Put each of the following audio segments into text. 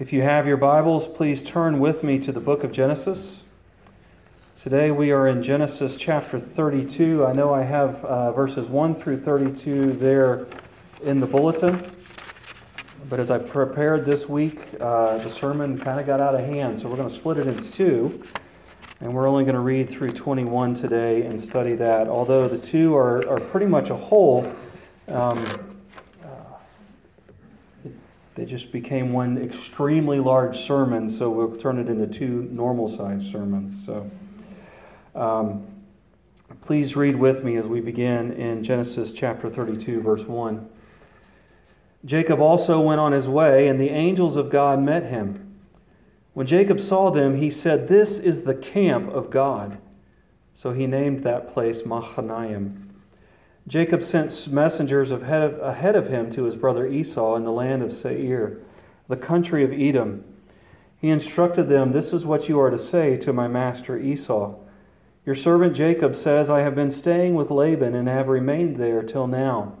If you have your Bibles, please turn with me to the book of Genesis. Today we are in Genesis chapter 32. I know I have uh, verses 1 through 32 there in the bulletin. But as I prepared this week, uh, the sermon kind of got out of hand, so we're going to split it into two. And we're only going to read through 21 today and study that. Although the two are, are pretty much a whole, um, they just became one extremely large sermon, so we'll turn it into two normal sized sermons. So um, please read with me as we begin in Genesis chapter 32, verse 1. Jacob also went on his way, and the angels of God met him. When Jacob saw them, he said, This is the camp of God. So he named that place Mahanaim. Jacob sent messengers ahead of, him to his brother Esau in the land of Seir, the country of Edom. He instructed them, This is what you are to say to my master Esau. Your servant Jacob says, I have been staying with Laban and have remained there till now.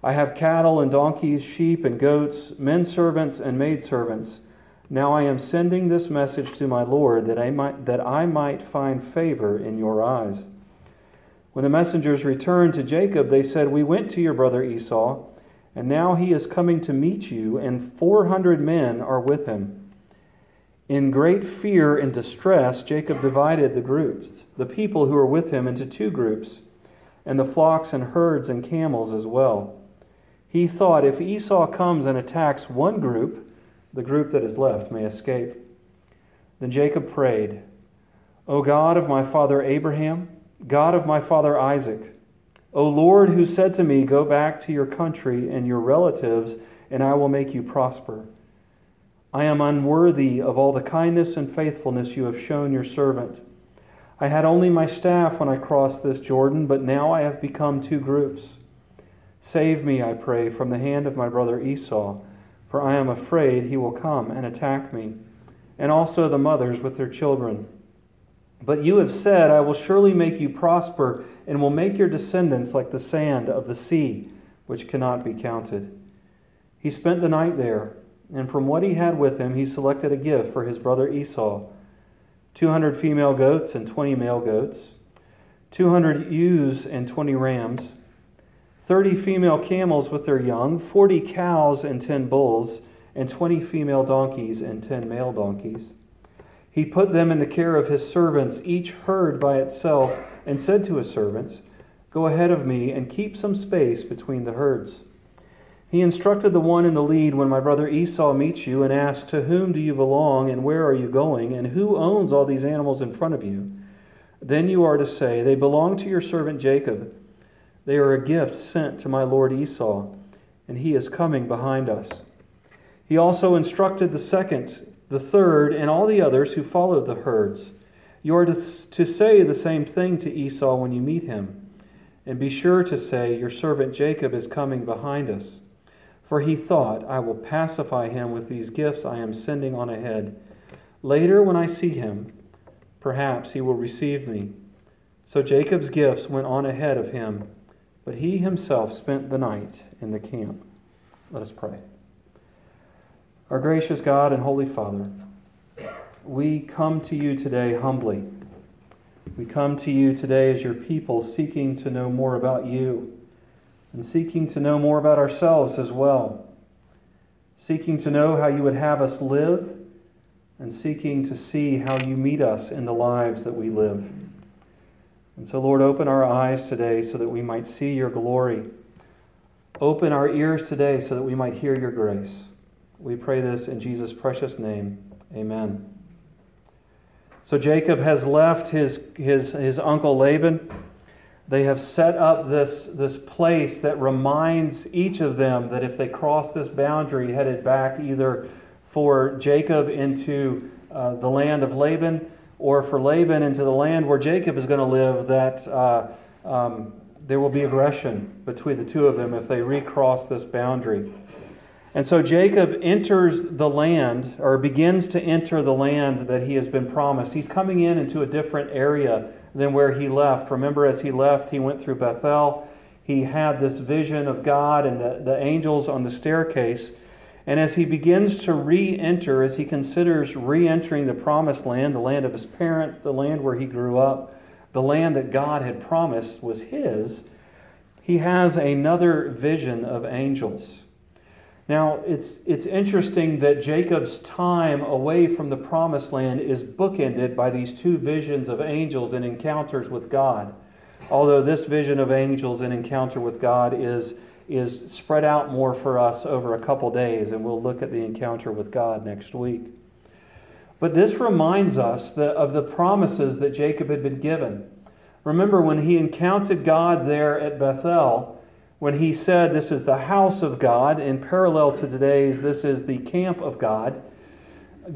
I have cattle and donkeys, sheep and goats, men servants and maidservants. Now I am sending this message to my Lord that I might, that I might find favor in your eyes. When the messengers returned to Jacob, they said, We went to your brother Esau, and now he is coming to meet you, and 400 men are with him. In great fear and distress, Jacob divided the groups, the people who were with him, into two groups, and the flocks and herds and camels as well. He thought, If Esau comes and attacks one group, the group that is left may escape. Then Jacob prayed, O God of my father Abraham, God of my father Isaac, O Lord, who said to me, Go back to your country and your relatives, and I will make you prosper. I am unworthy of all the kindness and faithfulness you have shown your servant. I had only my staff when I crossed this Jordan, but now I have become two groups. Save me, I pray, from the hand of my brother Esau, for I am afraid he will come and attack me, and also the mothers with their children. But you have said, I will surely make you prosper, and will make your descendants like the sand of the sea, which cannot be counted. He spent the night there, and from what he had with him, he selected a gift for his brother Esau 200 female goats and 20 male goats, 200 ewes and 20 rams, 30 female camels with their young, 40 cows and 10 bulls, and 20 female donkeys and 10 male donkeys. He put them in the care of his servants, each herd by itself, and said to his servants, Go ahead of me and keep some space between the herds. He instructed the one in the lead when my brother Esau meets you and asks, To whom do you belong, and where are you going, and who owns all these animals in front of you? Then you are to say, They belong to your servant Jacob. They are a gift sent to my lord Esau, and he is coming behind us. He also instructed the second the third, and all the others who followed the herds. You are to, to say the same thing to Esau when you meet him. And be sure to say, Your servant Jacob is coming behind us. For he thought, I will pacify him with these gifts I am sending on ahead. Later, when I see him, perhaps he will receive me. So Jacob's gifts went on ahead of him, but he himself spent the night in the camp. Let us pray. Our gracious God and Holy Father, we come to you today humbly. We come to you today as your people seeking to know more about you and seeking to know more about ourselves as well. Seeking to know how you would have us live and seeking to see how you meet us in the lives that we live. And so, Lord, open our eyes today so that we might see your glory. Open our ears today so that we might hear your grace. We pray this in Jesus' precious name. Amen. So Jacob has left his, his, his uncle Laban. They have set up this, this place that reminds each of them that if they cross this boundary headed back either for Jacob into uh, the land of Laban or for Laban into the land where Jacob is going to live, that uh, um, there will be aggression between the two of them if they recross this boundary. And so Jacob enters the land, or begins to enter the land that he has been promised. He's coming in into a different area than where he left. Remember, as he left, he went through Bethel. He had this vision of God and the, the angels on the staircase. And as he begins to re enter, as he considers re entering the promised land, the land of his parents, the land where he grew up, the land that God had promised was his, he has another vision of angels. Now, it's, it's interesting that Jacob's time away from the promised land is bookended by these two visions of angels and encounters with God. Although this vision of angels and encounter with God is, is spread out more for us over a couple days, and we'll look at the encounter with God next week. But this reminds us of the promises that Jacob had been given. Remember when he encountered God there at Bethel, when he said this is the house of God, in parallel to today's, this is the camp of God,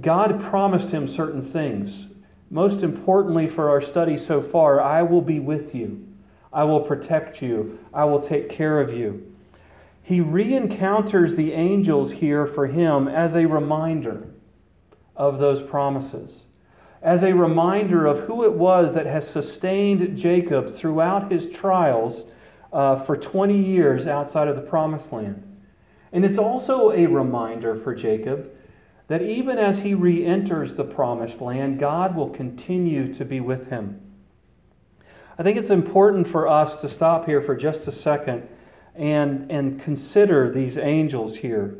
God promised him certain things. Most importantly for our study so far, I will be with you. I will protect you. I will take care of you. He re encounters the angels here for him as a reminder of those promises, as a reminder of who it was that has sustained Jacob throughout his trials uh, for 20 years outside of the promised land. And it's also a reminder for Jacob that even as he re enters the promised land, God will continue to be with him. I think it's important for us to stop here for just a second and, and consider these angels here.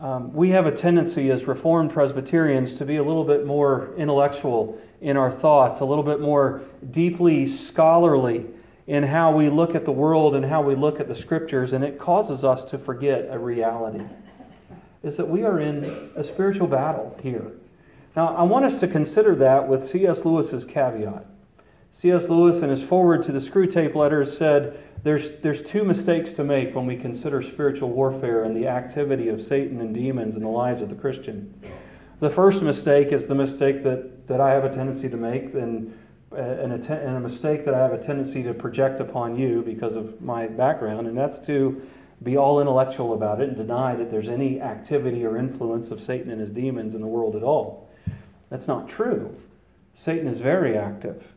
Um, we have a tendency as Reformed Presbyterians to be a little bit more intellectual in our thoughts, a little bit more deeply scholarly in how we look at the world and how we look at the scriptures, and it causes us to forget a reality is that we are in a spiritual battle here. Now, I want us to consider that with C.S. Lewis's caveat. C.S. Lewis, in his foreword to the Screwtape Letters, said there's, there's two mistakes to make when we consider spiritual warfare and the activity of Satan and demons in the lives of the Christian. The first mistake is the mistake that, that I have a tendency to make, and and a, and a mistake that I have a tendency to project upon you because of my background, and that's to be all intellectual about it and deny that there's any activity or influence of Satan and his demons in the world at all. That's not true. Satan is very active.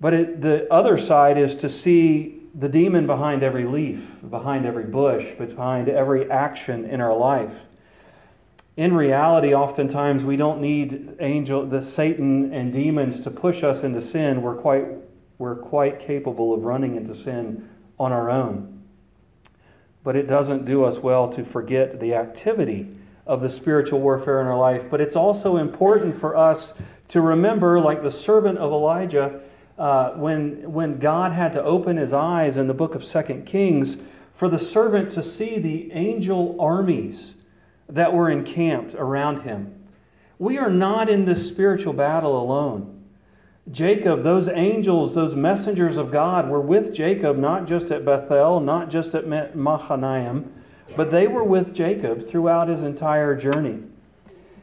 But it, the other side is to see the demon behind every leaf, behind every bush, behind every action in our life in reality, oftentimes we don't need angel, the Satan and demons to push us into sin. We're quite, we're quite capable of running into sin on our own. But it doesn't do us well to forget the activity of the spiritual warfare in our life. But it's also important for us to remember, like the servant of Elijah, uh, when, when God had to open his eyes in the book of Second Kings, for the servant to see the angel armies that were encamped around him. We are not in this spiritual battle alone. Jacob, those angels, those messengers of God were with Jacob not just at Bethel, not just at Mahanaim, but they were with Jacob throughout his entire journey.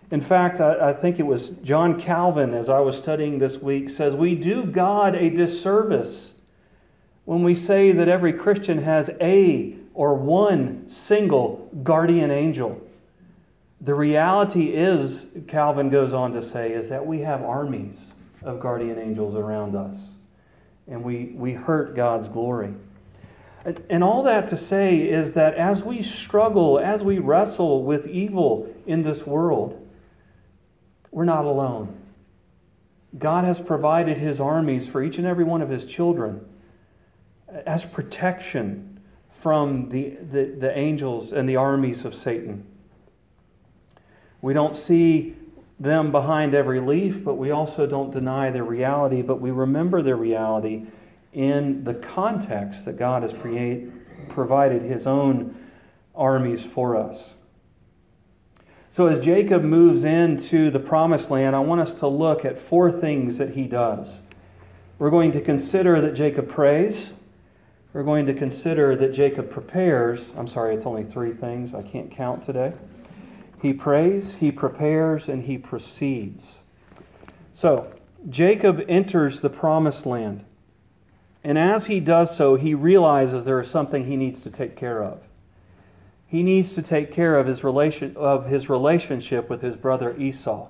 In fact, I, I, think it was John Calvin, as I was studying this week, says, We do God a disservice when we say that every Christian has a or one single guardian angel. The reality is, Calvin goes on to say, is that we have armies of guardian angels around us, and we, we hurt God's glory. And all that to say is that as we struggle, as we wrestle with evil in this world, we're not alone. God has provided his armies for each and every one of his children as protection from the, the, the angels and the armies of Satan. We don't see them behind every leaf, but we also don't deny their reality, but we remember their reality in the context that God has create, provided his own armies for us. So, as Jacob moves into the promised land, I want us to look at four things that he does. We're going to consider that Jacob prays. We're going to consider that Jacob prepares. I'm sorry, it's only three things. I can't count today. He prays, he prepares, and he proceeds. So, Jacob enters the promised land. And as he does so, he realizes there is something he needs to take care of. He needs to take care of his, relation, of his relationship with his brother Esau.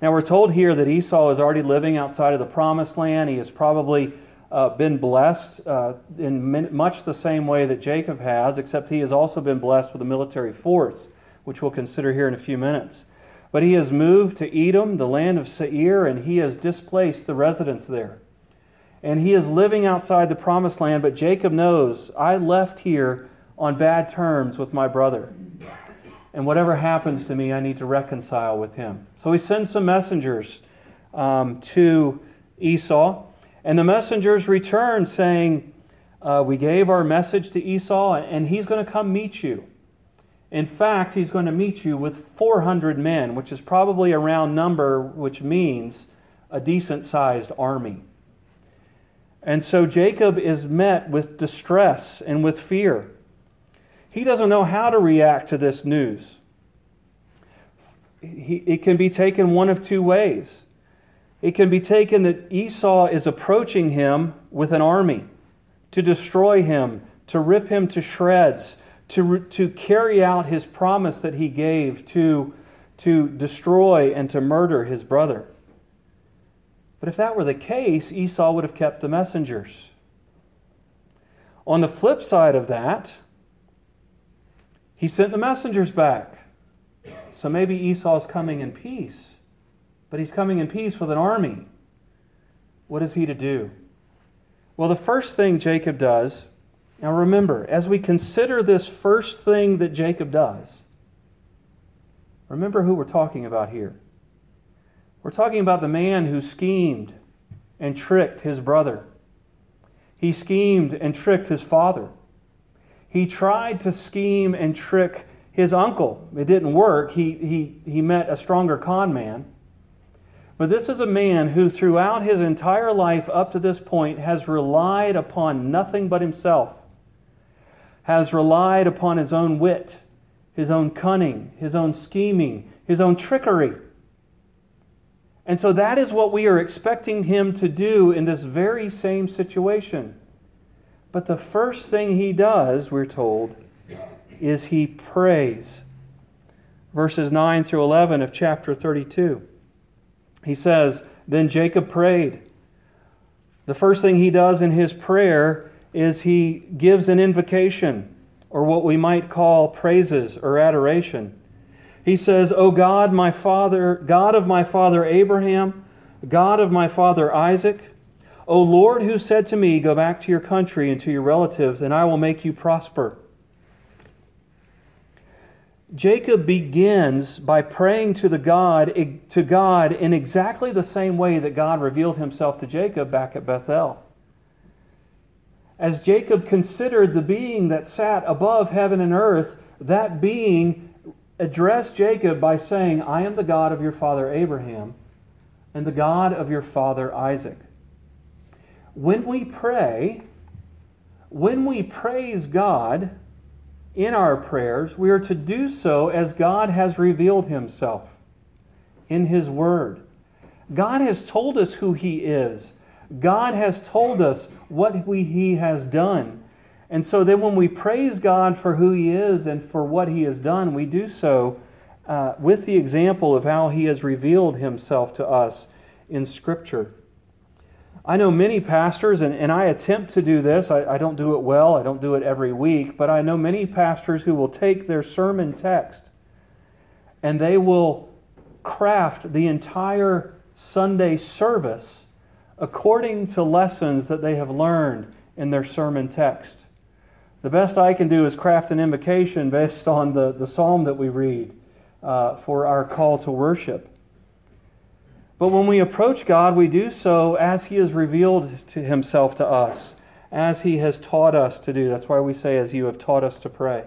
Now, we're told here that Esau is already living outside of the promised land. He has probably uh, been blessed uh, in much the same way that Jacob has, except he has also been blessed with a military force which we'll consider here in a few minutes. But he has moved to Edom, the land of Seir, and he has displaced the residents there. And he is living outside the promised land, but Jacob knows, I left here on bad terms with my brother. And whatever happens to me, I need to reconcile with him. So he sends some messengers um, to Esau. And the messengers return saying, uh, We gave our message to Esau, and he's going to come meet you. In fact, he's going to meet you with 400 men, which is probably a round number, which means a decent sized army. And so Jacob is met with distress and with fear. He doesn't know how to react to this news. He, it can be taken one of two ways. It can be taken that Esau is approaching him with an army to destroy him, to rip him to shreds, to, to carry out his promise that he gave to, to destroy and to murder his brother. But if that were the case, Esau would have kept the messengers. On the flip side of that, he sent the messengers back. So maybe Esau's coming in peace, but he's coming in peace with an army. What is he to do? Well, the first thing Jacob does, now remember, as we consider this first thing that Jacob does, remember who we're talking about here. We're talking about the man who schemed and tricked his brother. He schemed and tricked his father. He tried to scheme and trick his uncle. It didn't work. He, he, he met a stronger con man. But this is a man who, throughout his entire life up to this point, has relied upon nothing but himself, has relied upon his own wit, his own cunning, his own scheming, his own trickery. And so that is what we are expecting him to do in this very same situation. But the first thing he does, we're told, is he prays. Verses 9 through 11 of chapter 32. He says, Then Jacob prayed. The first thing he does in his prayer is he gives an invocation, or what we might call praises or adoration. He says, O God, my father, God of my father Abraham, God of my father Isaac, O Lord, who said to me, Go back to your country and to your relatives, and I will make you prosper. Jacob begins by praying to the God to God in exactly the same way that God revealed himself to Jacob back at Bethel. As Jacob considered the being that sat above heaven and earth, that being addressed Jacob by saying, I am the God of your father Abraham and the God of your father Isaac when we pray, when we praise God in our prayers, we are to do so as God has revealed himself in his word. God has told us who he is. God has told us what we, he has done. And so then when we praise God for who he is and for what he has done, we do so uh, with the example of how he has revealed himself to us in Scripture. I know many pastors, and, and I attempt to do this. I, I don't do it well, I don't do it every week, but I know many pastors who will take their sermon text and they will craft the entire Sunday service according to lessons that they have learned in their sermon text. The best I can do is craft an invocation based on the, the psalm that we read uh, for our call to worship. But when we approach God, we do so as He has revealed to Himself to us, as He has taught us to do. That's why we say, as you have taught us to pray.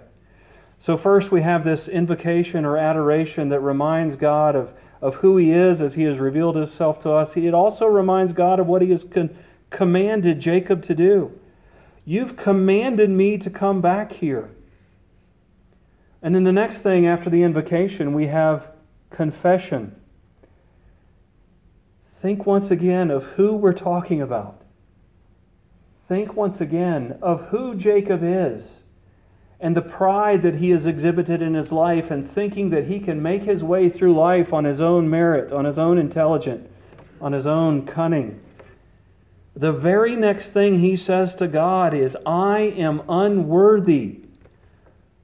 So, first, we have this invocation or adoration that reminds God of, of who He is as He has revealed Himself to us. It also reminds God of what He has con- commanded Jacob to do. You've commanded me to come back here. And then the next thing after the invocation, we have confession. Think once again of who we're talking about. Think once again of who Jacob is and the pride that he has exhibited in his life and thinking that he can make his way through life on his own merit, on his own intelligence, on his own cunning. The very next thing he says to God is, I am unworthy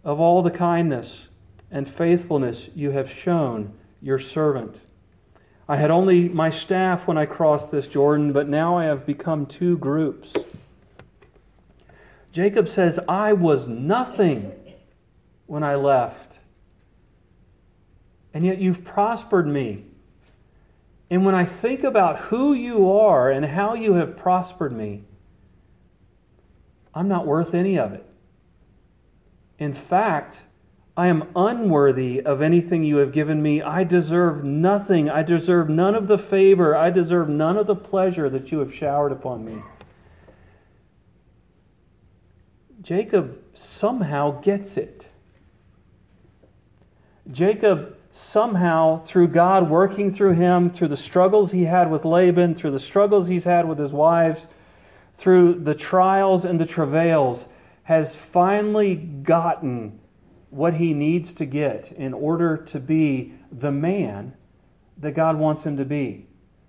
of all the kindness and faithfulness you have shown your servant. I had only my staff when I crossed this Jordan, but now I have become two groups. Jacob says, I was nothing when I left, and yet you've prospered me. And when I think about who you are and how you have prospered me, I'm not worth any of it. In fact, I am unworthy of anything you have given me. I deserve nothing. I deserve none of the favor. I deserve none of the pleasure that you have showered upon me. Jacob somehow gets it. Jacob somehow, through God working through him, through the struggles he had with Laban, through the struggles he's had with his wives, through the trials and the travails, has finally gotten what he needs to get in order to be the man that God wants him to be.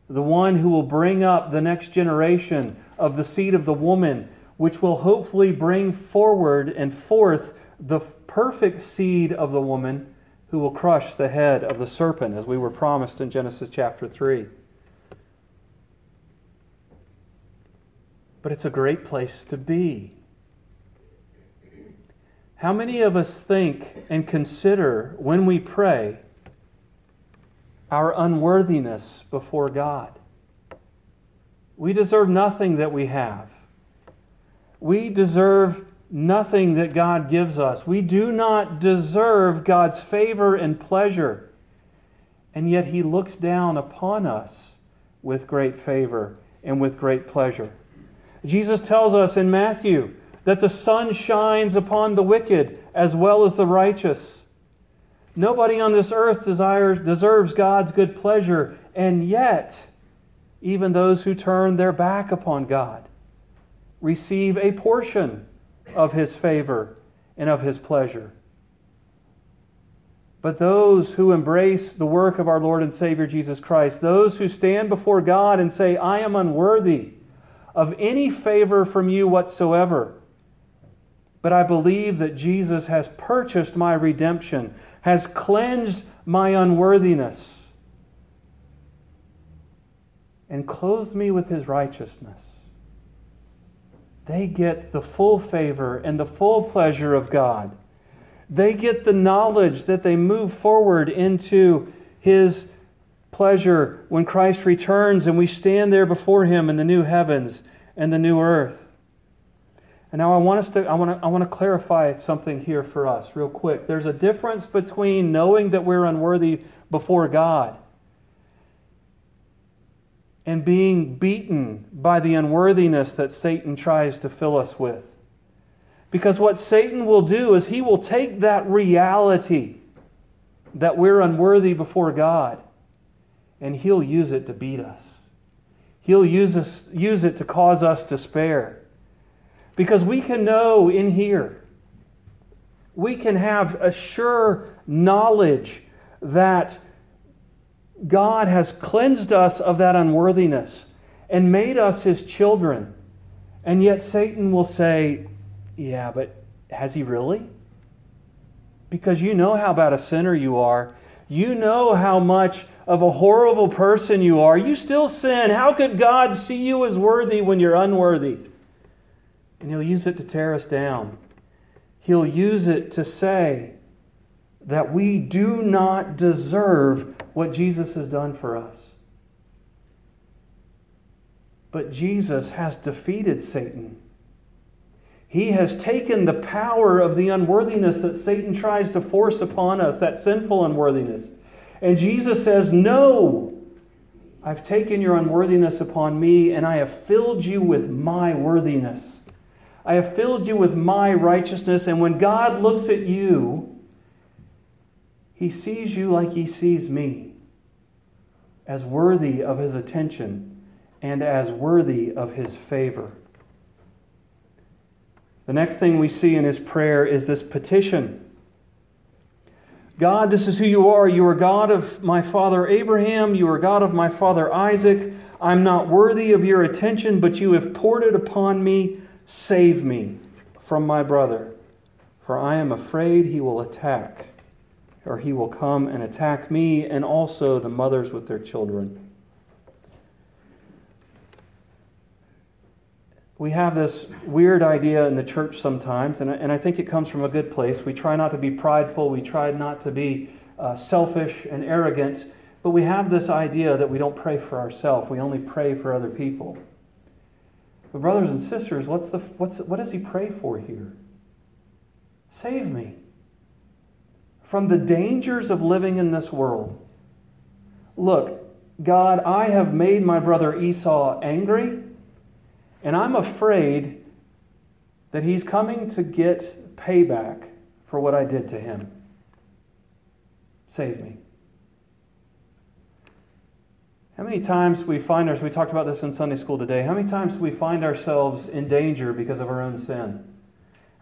The one who will bring up the next generation of the seed of the woman, which will hopefully bring forward and forth the perfect seed of the woman who will crush the head of the serpent, as we were promised in Genesis chapter 3. But it's a great place to be. How many of us think and consider when we pray our unworthiness before God? We deserve nothing that we have. We deserve nothing that God gives us. We do not deserve God's favor and pleasure. And yet He looks down upon us with great favor and with great pleasure. Jesus tells us in Matthew that the sun shines upon the wicked as well as the righteous. Nobody on this earth desires, deserves God's good pleasure, and yet, even those who turn their back upon God receive a portion of His favor and of His pleasure. But those who embrace the work of our Lord and Savior Jesus Christ, those who stand before God and say, I am unworthy of any favor from you whatsoever, but I believe that Jesus has purchased my redemption, has cleansed my unworthiness, and clothed me with his righteousness. They get the full favor and the full pleasure of God. They get the knowledge that they move forward into his pleasure when Christ returns and we stand there before him in the new heavens and the new earth. And now I want us to I want to I want to clarify something here for us real quick. There's a difference between knowing that we're unworthy before God and being beaten by the unworthiness that Satan tries to fill us with. Because what Satan will do is he will take that reality that we're unworthy before God and he'll use it to beat us. He'll use, us, use it to cause us despair. Because we can know in here, we can have a sure knowledge that God has cleansed us of that unworthiness and made us his children. And yet Satan will say, Yeah, but has he really? Because you know how bad a sinner you are. You know how much of a horrible person you are. You still sin. How could God see you as worthy when you're unworthy? and He'll use it to tear us down. He'll use it to say that we do not deserve what Jesus has done for us. But Jesus has defeated Satan. He has taken the power of the unworthiness that Satan tries to force upon us, that sinful unworthiness. And Jesus says, No, I've taken your unworthiness upon me, and I have filled you with my worthiness. I have filled you with my righteousness. And when God looks at you, he sees you like he sees me, as worthy of his attention and as worthy of his favor. The next thing we see in his prayer is this petition. God, this is who you are. You are God of my father Abraham. You are God of my father Isaac. I'm not worthy of your attention, but you have poured it upon me. Save me from my brother, for I am afraid he will attack or he will come and attack me and also the mothers with their children. We have this weird idea in the church sometimes, and, and I think it comes from a good place. We try not to be prideful, we try not to be uh, selfish and arrogant, but we have this idea that we don't pray for ourselves, we only pray for other people. But, brothers and sisters, what's the, what's, what does he pray for here? Save me from the dangers of living in this world. Look, God, I have made my brother Esau angry, and I'm afraid that he's coming to get payback for what I did to him. Save me. How many times we find ourselves, we talked about this in Sunday school today, how many times we find ourselves in danger because of our own sin?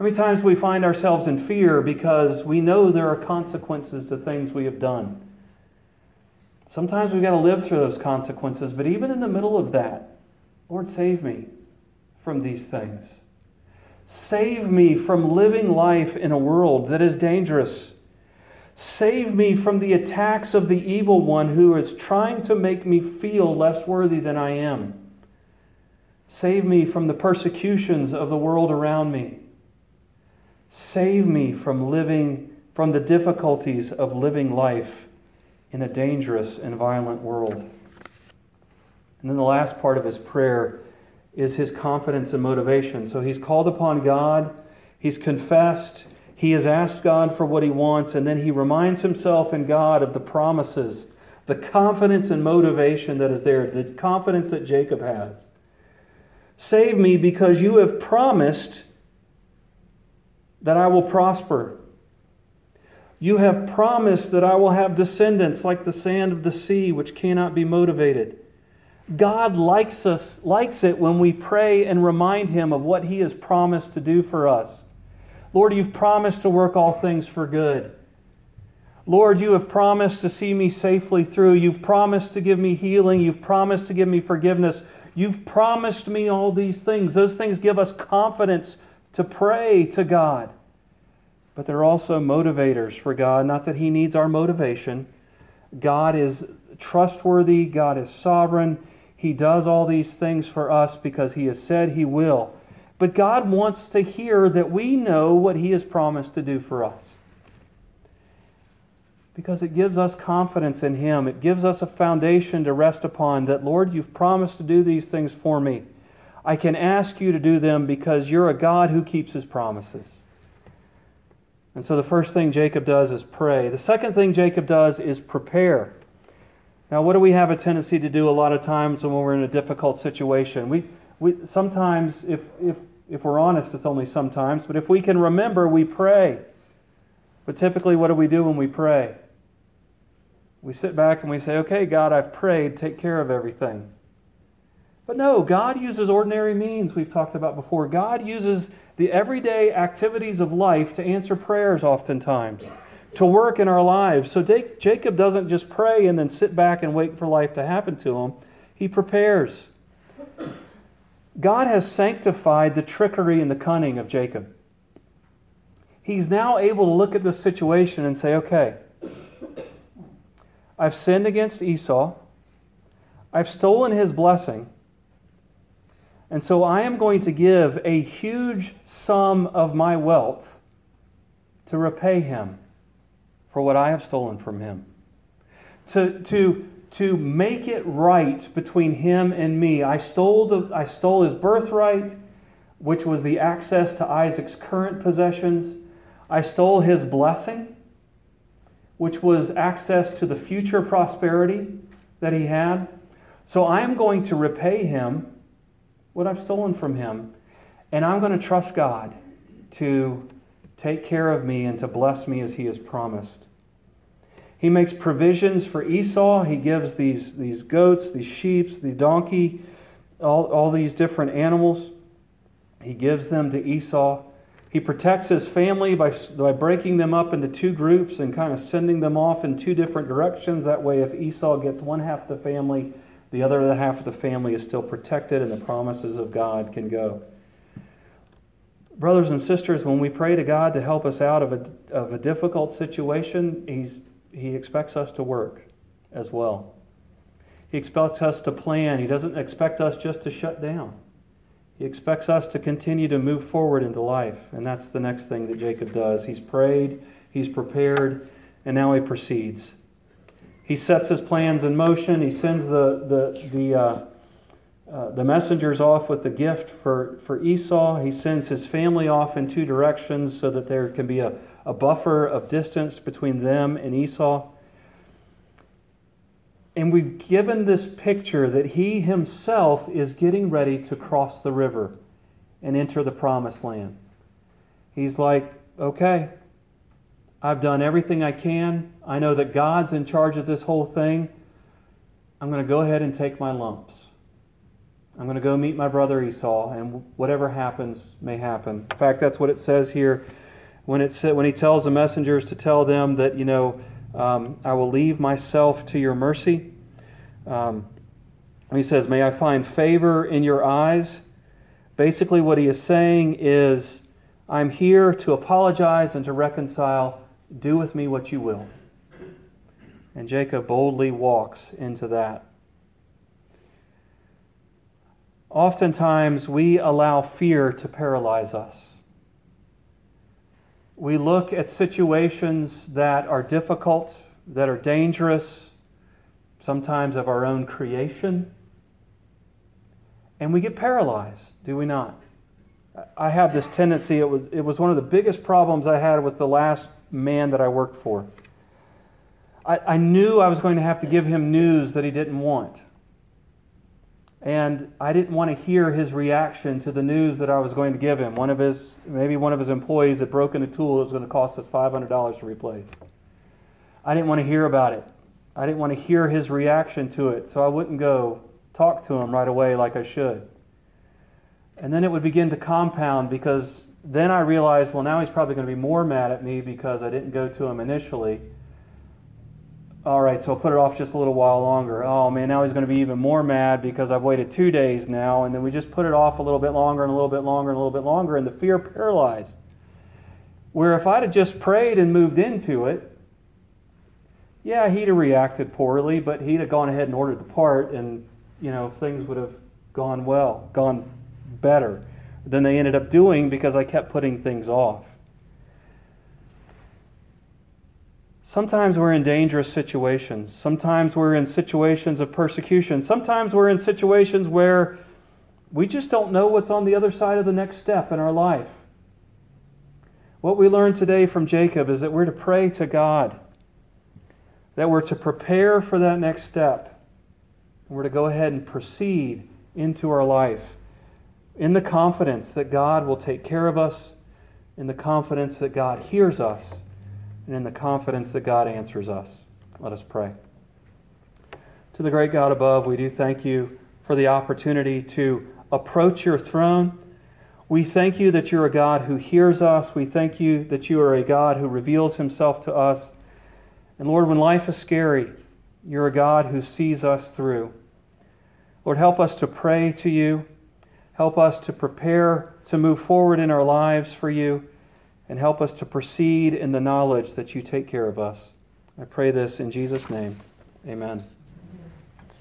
How many times we find ourselves in fear because we know there are consequences to things we have done? Sometimes we've got to live through those consequences, but even in the middle of that, Lord, save me from these things. Save me from living life in a world that is dangerous. Save me from the attacks of the evil one who is trying to make me feel less worthy than I am. Save me from the persecutions of the world around me. Save me from living, from the difficulties of living life in a dangerous and violent world. And then the last part of his prayer is his confidence and motivation. So he's called upon God, he's confessed, he has asked God for what he wants, and then he reminds himself and God of the promises, the confidence and motivation that is there, the confidence that Jacob has. Save me because you have promised that I will prosper. You have promised that I will have descendants like the sand of the sea, which cannot be motivated. God likes us, likes it when we pray and remind him of what he has promised to do for us. Lord, you've promised to work all things for good. Lord, you have promised to see me safely through. You've promised to give me healing. You've promised to give me forgiveness. You've promised me all these things. Those things give us confidence to pray to God. But they're also motivators for God. Not that He needs our motivation. God is trustworthy, God is sovereign. He does all these things for us because He has said He will. But God wants to hear that we know what He has promised to do for us. Because it gives us confidence in Him. It gives us a foundation to rest upon that, Lord, you've promised to do these things for me. I can ask you to do them because you're a God who keeps his promises. And so the first thing Jacob does is pray. The second thing Jacob does is prepare. Now, what do we have a tendency to do a lot of times when we're in a difficult situation? We, we sometimes, if, if, if we're honest, it's only sometimes, but if we can remember, we pray. But typically, what do we do when we pray? We sit back and we say, Okay, God, I've prayed, take care of everything. But no, God uses ordinary means we've talked about before. God uses the everyday activities of life to answer prayers oftentimes, to work in our lives. So Jacob doesn't just pray and then sit back and wait for life to happen to him, he prepares. God has sanctified the trickery and the cunning of Jacob. He's now able to look at this situation and say, okay, I've sinned against Esau. I've stolen his blessing. And so I am going to give a huge sum of my wealth to repay him for what I have stolen from him. To, to, to make it right between him and me. I stole, the, I stole his birthright, which was the access to Isaac's current possessions. I stole his blessing, which was access to the future prosperity that he had. So I am going to repay him what I've stolen from him. And I'm going to trust God to take care of me and to bless me as he has promised. He makes provisions for Esau. He gives these, these goats, these sheep, the donkey, all, all these different animals. He gives them to Esau. He protects his family by, by breaking them up into two groups and kind of sending them off in two different directions. That way, if Esau gets one half of the family, the other half of the family is still protected and the promises of God can go. Brothers and sisters, when we pray to God to help us out of a, of a difficult situation, he's, He expects us to work as well. He expects us to plan. He doesn't expect us just to shut down. He expects us to continue to move forward into life. And that's the next thing that Jacob does. He's prayed, he's prepared, and now he proceeds. He sets his plans in motion. He sends the, the, the, uh, uh, the messengers off with the gift for, for Esau. He sends his family off in two directions so that there can be a, a buffer of distance between them and Esau. And we've given this picture that he himself is getting ready to cross the river and enter the promised land. He's like, okay, I've done everything I can. I know that God's in charge of this whole thing. I'm going to go ahead and take my lumps. I'm going to go meet my brother Esau, and whatever happens may happen. In fact, that's what it says here when, it sa- when he tells the messengers to tell them that, you know, um, I will leave myself to your mercy. Um, he says, May I find favor in your eyes. Basically, what he is saying is, I'm here to apologize and to reconcile. Do with me what you will. And Jacob boldly walks into that. Oftentimes, we allow fear to paralyze us. We look at situations that are difficult, that are dangerous, sometimes of our own creation, and we get paralyzed, do we not? I have this tendency, it was, it was one of the biggest problems I had with the last man that I worked for. I, I knew I was going to have to give him news that he didn't want. And I didn't want to hear his reaction to the news that I was going to give him. One of his, maybe one of his employees had broken a tool that was going to cost us $500 to replace. I didn't want to hear about it. I didn't want to hear his reaction to it, so I wouldn't go talk to him right away like I should. And then it would begin to compound because then I realized, well, now he's probably going to be more mad at me because I didn't go to him initially all right, so I'll put it off just a little while longer. Oh man, now he's going to be even more mad because I've waited two days now. And then we just put it off a little bit longer and a little bit longer and a little bit longer, and the fear paralyzed. Where if I'd have just prayed and moved into it, yeah, he'd have reacted poorly, but he'd have gone ahead and ordered the part, and you know things would have gone well, gone better than they ended up doing because I kept putting things off. Sometimes we're in dangerous situations. Sometimes we're in situations of persecution. Sometimes we're in situations where we just don't know what's on the other side of the next step in our life. What we learned today from Jacob is that we're to pray to God, that we're to prepare for that next step. And we're to go ahead and proceed into our life in the confidence that God will take care of us, in the confidence that God hears us and in the confidence that God answers us. Let us pray. To the great God above, we do thank you for the opportunity to approach your throne. We thank you that you're a God who hears us. We thank you that you are a God who reveals himself to us. And Lord, when life is scary, you're a God who sees us through. Lord, help us to pray to you. Help us to prepare to move forward in our lives for you and help us to proceed in the knowledge that you take care of us. I pray this in Jesus' name. Amen.